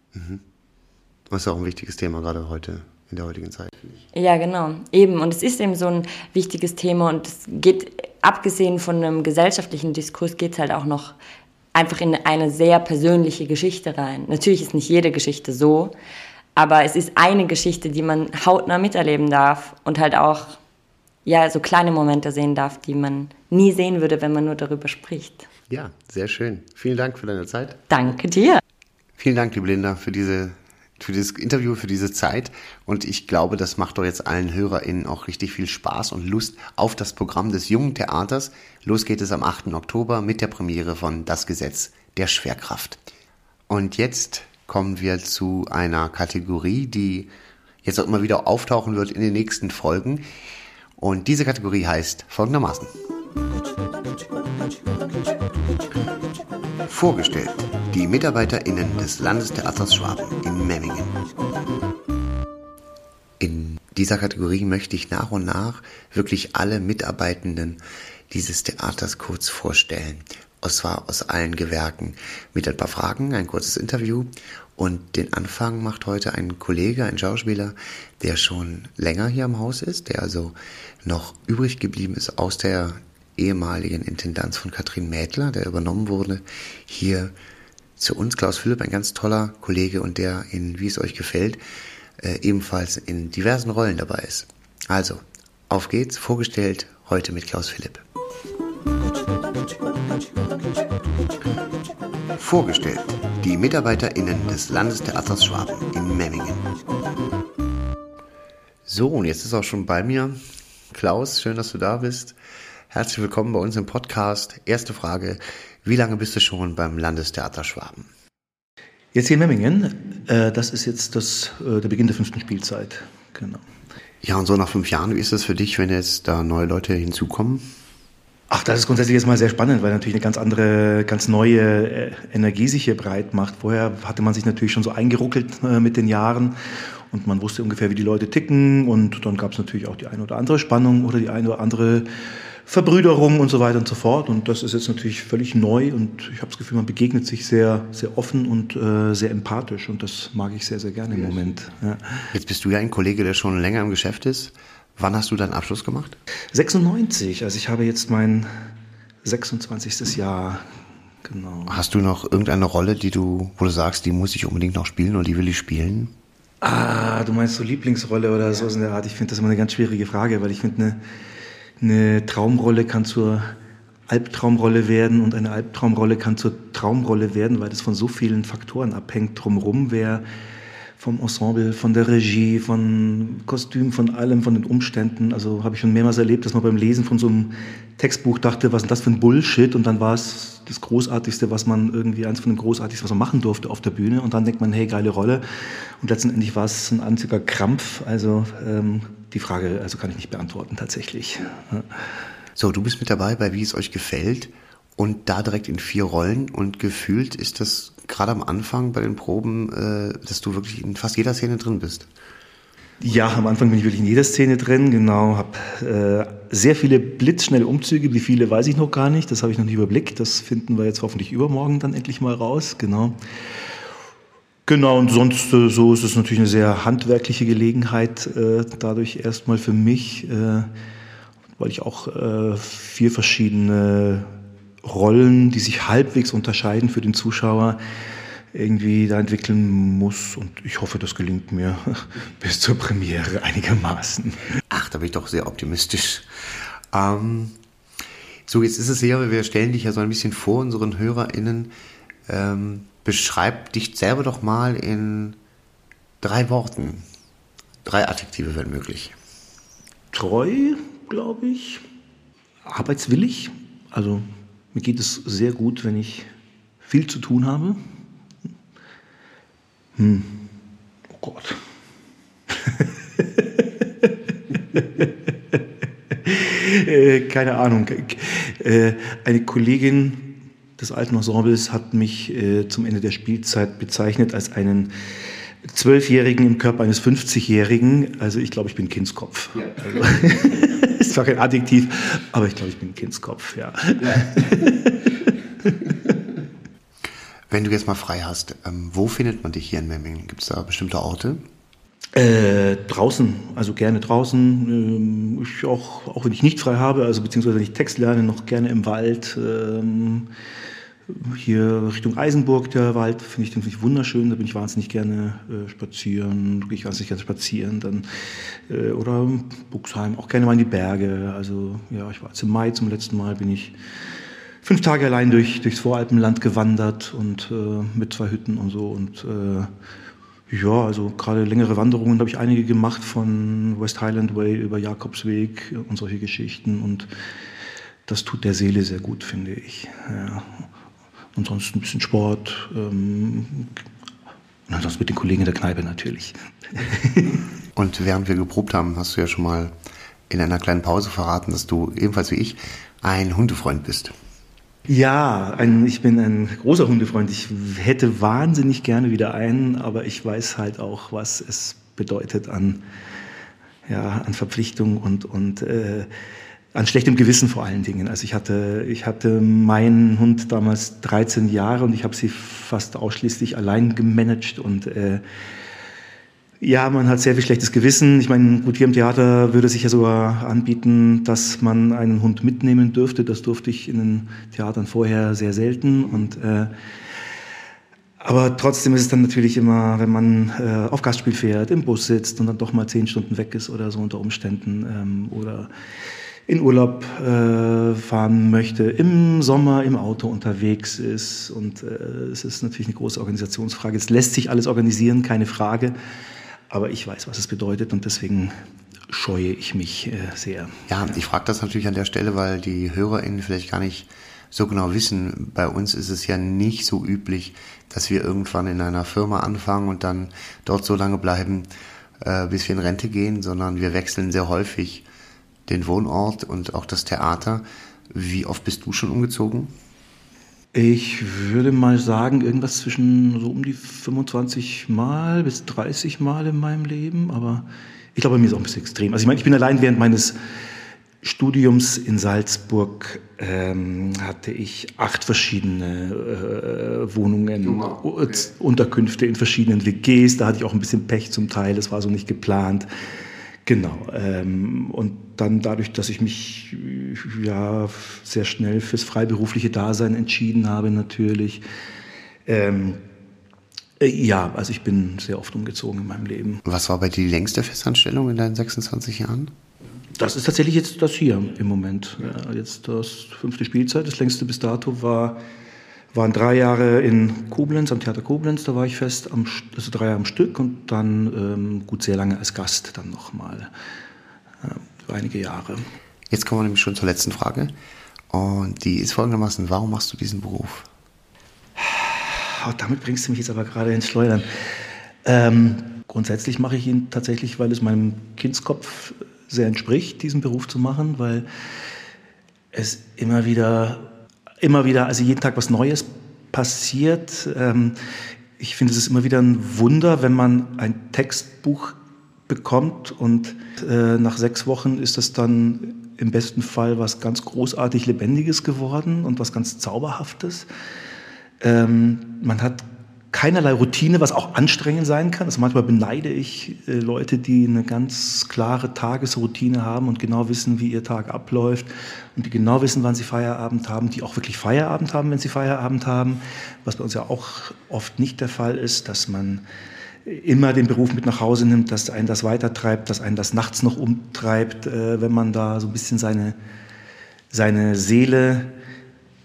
Das ist auch ein wichtiges Thema gerade heute, in der heutigen Zeit. Ja, genau. Eben. Und es ist eben so ein wichtiges Thema und es geht, abgesehen von einem gesellschaftlichen Diskurs, geht es halt auch noch einfach in eine sehr persönliche Geschichte rein. Natürlich ist nicht jede Geschichte so, aber es ist eine Geschichte, die man hautnah miterleben darf und halt auch ja, so kleine Momente sehen darf, die man nie sehen würde, wenn man nur darüber spricht. Ja, sehr schön. Vielen Dank für deine Zeit. Danke dir. Vielen Dank, liebe Linda, für diese für dieses Interview, für diese Zeit. Und ich glaube, das macht doch jetzt allen HörerInnen auch richtig viel Spaß und Lust auf das Programm des Jungen Theaters. Los geht es am 8. Oktober mit der Premiere von Das Gesetz der Schwerkraft. Und jetzt kommen wir zu einer Kategorie, die jetzt auch immer wieder auftauchen wird in den nächsten Folgen. Und diese Kategorie heißt folgendermaßen. Vorgestellt die MitarbeiterInnen des Landestheaters Schwaben in Memmingen. In dieser Kategorie möchte ich nach und nach wirklich alle Mitarbeitenden dieses Theaters kurz vorstellen. Und zwar aus allen Gewerken. Mit ein paar Fragen, ein kurzes Interview. Und den Anfang macht heute ein Kollege, ein Schauspieler, der schon länger hier im Haus ist, der also noch übrig geblieben ist aus der ehemaligen Intendanz von Katrin Mädler, der übernommen wurde, hier zu uns. Klaus Philipp, ein ganz toller Kollege und der in Wie es euch gefällt, äh, ebenfalls in diversen Rollen dabei ist. Also, auf geht's, vorgestellt heute mit Klaus Philipp. Vorgestellt die MitarbeiterInnen des Landestheaters Schwaben in Memmingen. So, und jetzt ist auch schon bei mir Klaus, schön, dass du da bist. Herzlich willkommen bei uns im Podcast. Erste Frage, wie lange bist du schon beim Landestheater Schwaben? Jetzt hier in Memmingen, äh, das ist jetzt das, äh, der Beginn der fünften Spielzeit. Genau. Ja, und so nach fünf Jahren, wie ist das für dich, wenn jetzt da neue Leute hinzukommen? Ach, das ist grundsätzlich jetzt mal sehr spannend, weil natürlich eine ganz andere, ganz neue äh, Energie sich hier breit macht. Vorher hatte man sich natürlich schon so eingeruckelt äh, mit den Jahren und man wusste ungefähr, wie die Leute ticken und dann gab es natürlich auch die eine oder andere Spannung oder die eine oder andere Verbrüderung und so weiter und so fort. Und das ist jetzt natürlich völlig neu und ich habe das Gefühl, man begegnet sich sehr, sehr offen und äh, sehr empathisch und das mag ich sehr, sehr gerne im Moment. Ja. Jetzt bist du ja ein Kollege, der schon länger im Geschäft ist. Wann hast du deinen Abschluss gemacht? 96, also ich habe jetzt mein 26. Jahr. Genau. Hast du noch irgendeine Rolle, die du, wo du sagst, die muss ich unbedingt noch spielen oder die will ich spielen? Ah, du meinst so Lieblingsrolle oder so in der Art? Ich finde das immer eine ganz schwierige Frage, weil ich finde, eine, eine Traumrolle kann zur Albtraumrolle werden und eine Albtraumrolle kann zur Traumrolle werden, weil das von so vielen Faktoren abhängt drumherum, wer vom Ensemble, von der Regie, von Kostüm, von allem, von den Umständen. Also habe ich schon mehrmals erlebt, dass man beim Lesen von so einem Textbuch dachte, was ist das für ein Bullshit? Und dann war es das Großartigste, was man irgendwie, eins von dem Großartigsten, was man machen durfte auf der Bühne. Und dann denkt man, hey, geile Rolle. Und letztendlich war es ein einziger Krampf. Also ähm, die Frage, also kann ich nicht beantworten tatsächlich. So, du bist mit dabei bei Wie es euch gefällt und da direkt in vier Rollen und gefühlt ist das gerade am Anfang bei den Proben, äh, dass du wirklich in fast jeder Szene drin bist. Ja, am Anfang bin ich wirklich in jeder Szene drin, genau, habe äh, sehr viele blitzschnelle Umzüge, wie viele weiß ich noch gar nicht, das habe ich noch nicht überblickt, das finden wir jetzt hoffentlich übermorgen dann endlich mal raus, genau. Genau, und sonst äh, so ist es natürlich eine sehr handwerkliche Gelegenheit, äh, dadurch erstmal für mich, äh, weil ich auch äh, vier verschiedene Rollen, die sich halbwegs unterscheiden für den Zuschauer, irgendwie da entwickeln muss. Und ich hoffe, das gelingt mir bis zur Premiere einigermaßen. Ach, da bin ich doch sehr optimistisch. Ähm, so, jetzt ist es ja, wir stellen dich ja so ein bisschen vor unseren HörerInnen. Ähm, beschreib dich selber doch mal in drei Worten. Drei Adjektive wären möglich. Treu, glaube ich. Arbeitswillig. Also mir geht es sehr gut, wenn ich viel zu tun habe. Hm. Oh Gott. äh, keine Ahnung. Äh, eine Kollegin des alten Ensembles hat mich äh, zum Ende der Spielzeit bezeichnet als einen Zwölfjährigen im Körper eines 50-Jährigen. Also ich glaube, ich bin Kindskopf. Ja. Also, ist zwar kein Adjektiv, aber ich glaube, ich bin Kindskopf, ja. ja. Wenn du jetzt mal frei hast, ähm, wo findet man dich hier in Memmingen? Gibt es da bestimmte Orte? Äh, draußen, also gerne draußen. Ähm, ich auch, auch wenn ich nicht frei habe, also beziehungsweise wenn ich Text lerne, noch gerne im Wald. Ähm, hier Richtung Eisenburg, der Wald, finde ich, den finde ich wunderschön. Da bin ich wahnsinnig gerne äh, spazieren, gehe ich wahnsinnig gerne spazieren. Dann, äh, oder Buxheim, auch gerne mal in die Berge. Also ja, ich war jetzt im Mai zum letzten Mal, bin ich fünf Tage allein durch, durchs Voralpenland gewandert und äh, mit zwei Hütten und so. Und äh, ja, also gerade längere Wanderungen habe ich einige gemacht von West Highland Way über Jakobsweg und solche Geschichten. Und das tut der Seele sehr gut, finde ich. Ja. Ansonsten ein bisschen Sport. Ähm, und ansonsten mit den Kollegen in der Kneipe natürlich. und während wir geprobt haben, hast du ja schon mal in einer kleinen Pause verraten, dass du ebenfalls wie ich ein Hundefreund bist. Ja, ein, ich bin ein großer Hundefreund. Ich hätte wahnsinnig gerne wieder einen, aber ich weiß halt auch, was es bedeutet an, ja, an Verpflichtung und, und äh, an schlechtem Gewissen vor allen Dingen. Also ich hatte, ich hatte meinen Hund damals 13 Jahre und ich habe sie fast ausschließlich allein gemanagt und äh, ja, man hat sehr viel schlechtes Gewissen. Ich meine, gut, hier im Theater würde sich ja sogar anbieten, dass man einen Hund mitnehmen dürfte. Das durfte ich in den Theatern vorher sehr selten. Und, äh, aber trotzdem ist es dann natürlich immer, wenn man äh, auf Gastspiel fährt, im Bus sitzt und dann doch mal zehn Stunden weg ist oder so unter Umständen ähm, oder in Urlaub äh, fahren möchte, im Sommer im Auto unterwegs ist. Und äh, es ist natürlich eine große Organisationsfrage. Es lässt sich alles organisieren, keine Frage. Aber ich weiß, was es bedeutet und deswegen scheue ich mich äh, sehr. Ja, ich frage das natürlich an der Stelle, weil die HörerInnen vielleicht gar nicht so genau wissen. Bei uns ist es ja nicht so üblich, dass wir irgendwann in einer Firma anfangen und dann dort so lange bleiben, äh, bis wir in Rente gehen, sondern wir wechseln sehr häufig den Wohnort und auch das Theater. Wie oft bist du schon umgezogen? Ich würde mal sagen, irgendwas zwischen so um die 25 Mal bis 30 Mal in meinem Leben. Aber ich glaube, bei mir ist auch ein bisschen extrem. Also ich meine, ich bin allein während meines Studiums in Salzburg ähm, hatte ich acht verschiedene äh, Wohnungen, okay. Unterkünfte in verschiedenen WGs. Da hatte ich auch ein bisschen Pech zum Teil. Das war so nicht geplant. Genau. Ähm, und dann dadurch, dass ich mich ja sehr schnell fürs freiberufliche Dasein entschieden habe, natürlich. Ähm, äh, ja, also ich bin sehr oft umgezogen in meinem Leben. Was war bei dir die längste Festanstellung in deinen 26 Jahren? Das ist tatsächlich jetzt das hier im Moment. Ja, jetzt das fünfte Spielzeit. Das längste bis dato war waren drei Jahre in Koblenz, am Theater Koblenz, da war ich fest, am, also drei Jahre am Stück und dann ähm, gut sehr lange als Gast dann nochmal, einige Jahre. Jetzt kommen wir nämlich schon zur letzten Frage und die ist folgendermaßen, warum machst du diesen Beruf? Oh, damit bringst du mich jetzt aber gerade ins Schleudern. Ähm, grundsätzlich mache ich ihn tatsächlich, weil es meinem Kindskopf sehr entspricht, diesen Beruf zu machen, weil es immer wieder immer wieder, also jeden Tag was Neues passiert. Ähm, ich finde, es ist immer wieder ein Wunder, wenn man ein Textbuch bekommt und äh, nach sechs Wochen ist es dann im besten Fall was ganz großartig Lebendiges geworden und was ganz Zauberhaftes. Ähm, man hat keinerlei Routine, was auch anstrengend sein kann. Also manchmal beneide ich äh, Leute, die eine ganz klare Tagesroutine haben und genau wissen, wie ihr Tag abläuft und die genau wissen, wann sie Feierabend haben, die auch wirklich Feierabend haben, wenn sie Feierabend haben, was bei uns ja auch oft nicht der Fall ist, dass man immer den Beruf mit nach Hause nimmt, dass einen das weitertreibt, dass einen das nachts noch umtreibt, äh, wenn man da so ein bisschen seine, seine Seele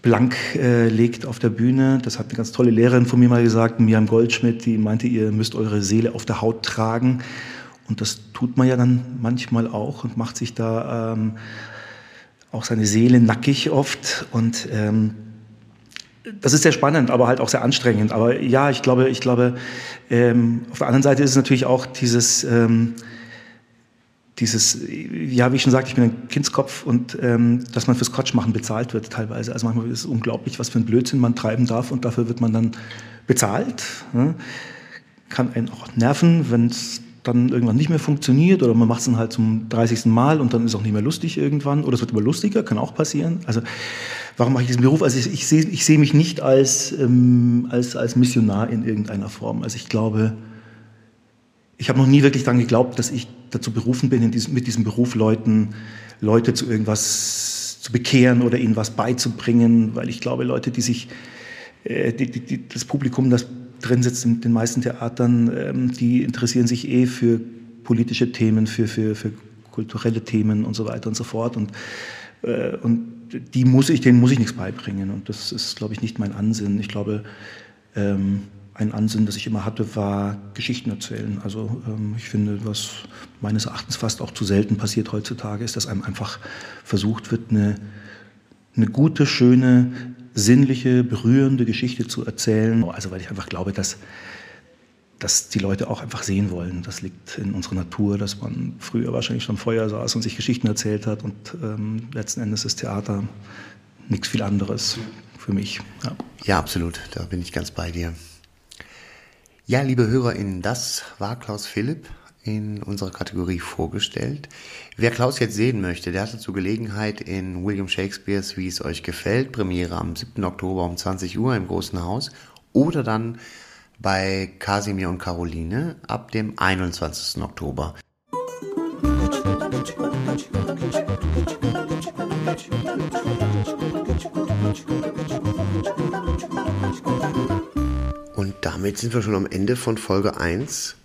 blank äh, legt auf der Bühne. Das hat eine ganz tolle Lehrerin von mir mal gesagt, Miriam Goldschmidt, die meinte, ihr müsst eure Seele auf der Haut tragen. Und das tut man ja dann manchmal auch und macht sich da ähm, auch seine Seele nackig oft. Und ähm, das ist sehr spannend, aber halt auch sehr anstrengend. Aber ja, ich glaube, ich glaube, ähm, auf der anderen Seite ist es natürlich auch dieses, ähm, dieses, ja, wie ich schon sagte, ich bin ein Kindskopf und ähm, dass man fürs Quatsch machen bezahlt wird teilweise. Also manchmal ist es unglaublich, was für ein Blödsinn man treiben darf und dafür wird man dann bezahlt. Ne? Kann einen auch nerven, wenn es dann irgendwann nicht mehr funktioniert oder man macht es dann halt zum 30. Mal und dann ist es auch nicht mehr lustig irgendwann oder es wird immer lustiger, kann auch passieren. Also warum mache ich diesen Beruf? Also ich, ich sehe ich seh mich nicht als, ähm, als, als Missionar in irgendeiner Form. Also ich glaube, ich habe noch nie wirklich daran geglaubt, dass ich dazu berufen bin, diesem, mit diesem Beruf Leuten, Leute zu irgendwas zu bekehren oder ihnen was beizubringen, weil ich glaube, Leute, die sich, äh, die, die, das Publikum, das drin sitzt in den meisten Theatern, ähm, die interessieren sich eh für politische Themen, für, für, für kulturelle Themen und so weiter und so fort. Und, äh, und die muss ich, denen muss ich nichts beibringen. Und das ist, glaube ich, nicht mein Ansinn. Ich glaube, ähm, ein Ansinnen, das ich immer hatte, war Geschichten erzählen. Also ähm, ich finde, was meines Erachtens fast auch zu selten passiert heutzutage, ist, dass einem einfach versucht wird, eine, eine gute, schöne, sinnliche, berührende Geschichte zu erzählen. Also weil ich einfach glaube, dass, dass die Leute auch einfach sehen wollen. Das liegt in unserer Natur, dass man früher wahrscheinlich schon Feuer saß und sich Geschichten erzählt hat und ähm, letzten Endes ist Theater nichts viel anderes für mich. Ja. ja, absolut. Da bin ich ganz bei dir. Ja, liebe HörerInnen, das war Klaus Philipp in unserer Kategorie vorgestellt. Wer Klaus jetzt sehen möchte, der hat dazu Gelegenheit in William Shakespeares Wie es euch gefällt, Premiere am 7. Oktober um 20 Uhr im Großen Haus oder dann bei Casimir und Caroline ab dem 21. Oktober. Und damit sind wir schon am Ende von Folge 1.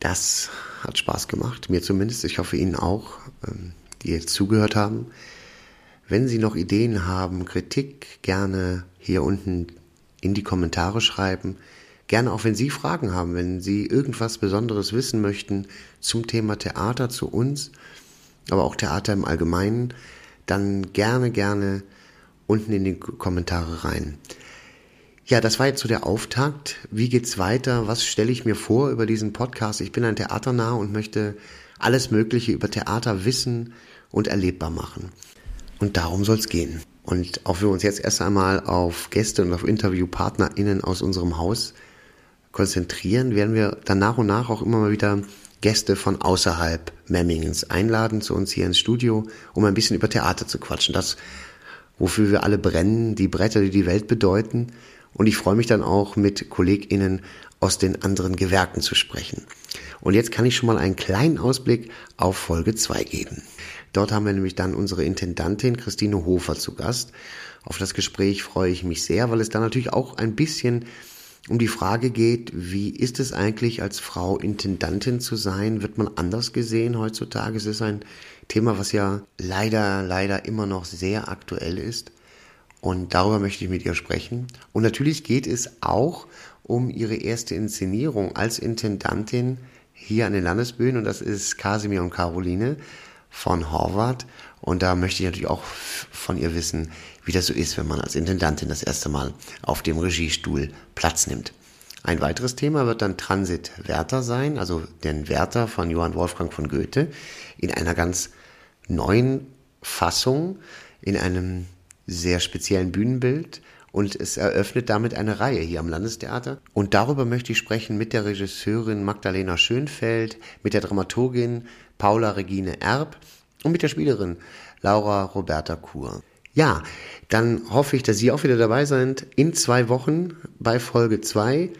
Das hat Spaß gemacht, mir zumindest. Ich hoffe Ihnen auch, ähm, die jetzt zugehört haben. Wenn Sie noch Ideen haben, Kritik, gerne hier unten in die Kommentare schreiben. Gerne auch, wenn Sie Fragen haben, wenn Sie irgendwas Besonderes wissen möchten zum Thema Theater, zu uns, aber auch Theater im Allgemeinen, dann gerne, gerne unten in die Kommentare rein. Ja, das war jetzt so der Auftakt. Wie geht's weiter? Was stelle ich mir vor über diesen Podcast? Ich bin ein Theaternah und möchte alles Mögliche über Theater wissen und erlebbar machen. Und darum soll's gehen. Und auch wir uns jetzt erst einmal auf Gäste und auf InterviewpartnerInnen aus unserem Haus konzentrieren, werden wir dann nach und nach auch immer mal wieder Gäste von außerhalb Memmingens einladen zu uns hier ins Studio, um ein bisschen über Theater zu quatschen. Das, wofür wir alle brennen, die Bretter, die die Welt bedeuten und ich freue mich dann auch mit KollegInnen aus den anderen Gewerken zu sprechen. Und jetzt kann ich schon mal einen kleinen Ausblick auf Folge 2 geben. Dort haben wir nämlich dann unsere Intendantin Christine Hofer zu Gast. Auf das Gespräch freue ich mich sehr, weil es da natürlich auch ein bisschen um die Frage geht, wie ist es eigentlich als Frau Intendantin zu sein? Wird man anders gesehen heutzutage? Es ist ein Thema, was ja leider, leider immer noch sehr aktuell ist. Und darüber möchte ich mit ihr sprechen. Und natürlich geht es auch um ihre erste Inszenierung als Intendantin hier an den Landesbühnen. Und das ist Kasimir und Caroline von Horvath. Und da möchte ich natürlich auch von ihr wissen, wie das so ist, wenn man als Intendantin das erste Mal auf dem Regiestuhl Platz nimmt. Ein weiteres Thema wird dann Transit Werther sein, also den Werther von Johann Wolfgang von Goethe in einer ganz neuen Fassung, in einem sehr speziellen Bühnenbild und es eröffnet damit eine Reihe hier am Landestheater. Und darüber möchte ich sprechen mit der Regisseurin Magdalena Schönfeld, mit der Dramaturgin Paula Regine Erb und mit der Spielerin Laura Roberta Kur. Ja, dann hoffe ich, dass Sie auch wieder dabei sind in zwei Wochen bei Folge 2.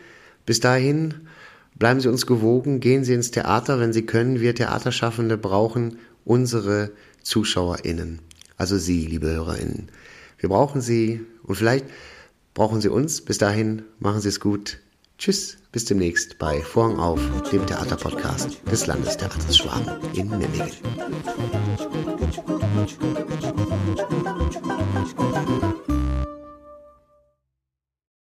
Bis dahin bleiben Sie uns gewogen, gehen Sie ins Theater, wenn Sie können. Wir Theaterschaffende brauchen unsere ZuschauerInnen, also Sie, liebe HörerInnen. Wir brauchen Sie und vielleicht brauchen Sie uns. Bis dahin, machen Sie es gut. Tschüss, bis demnächst bei Vorhang auf, dem Theaterpodcast des Landestheaters Schwaben in Memmingen.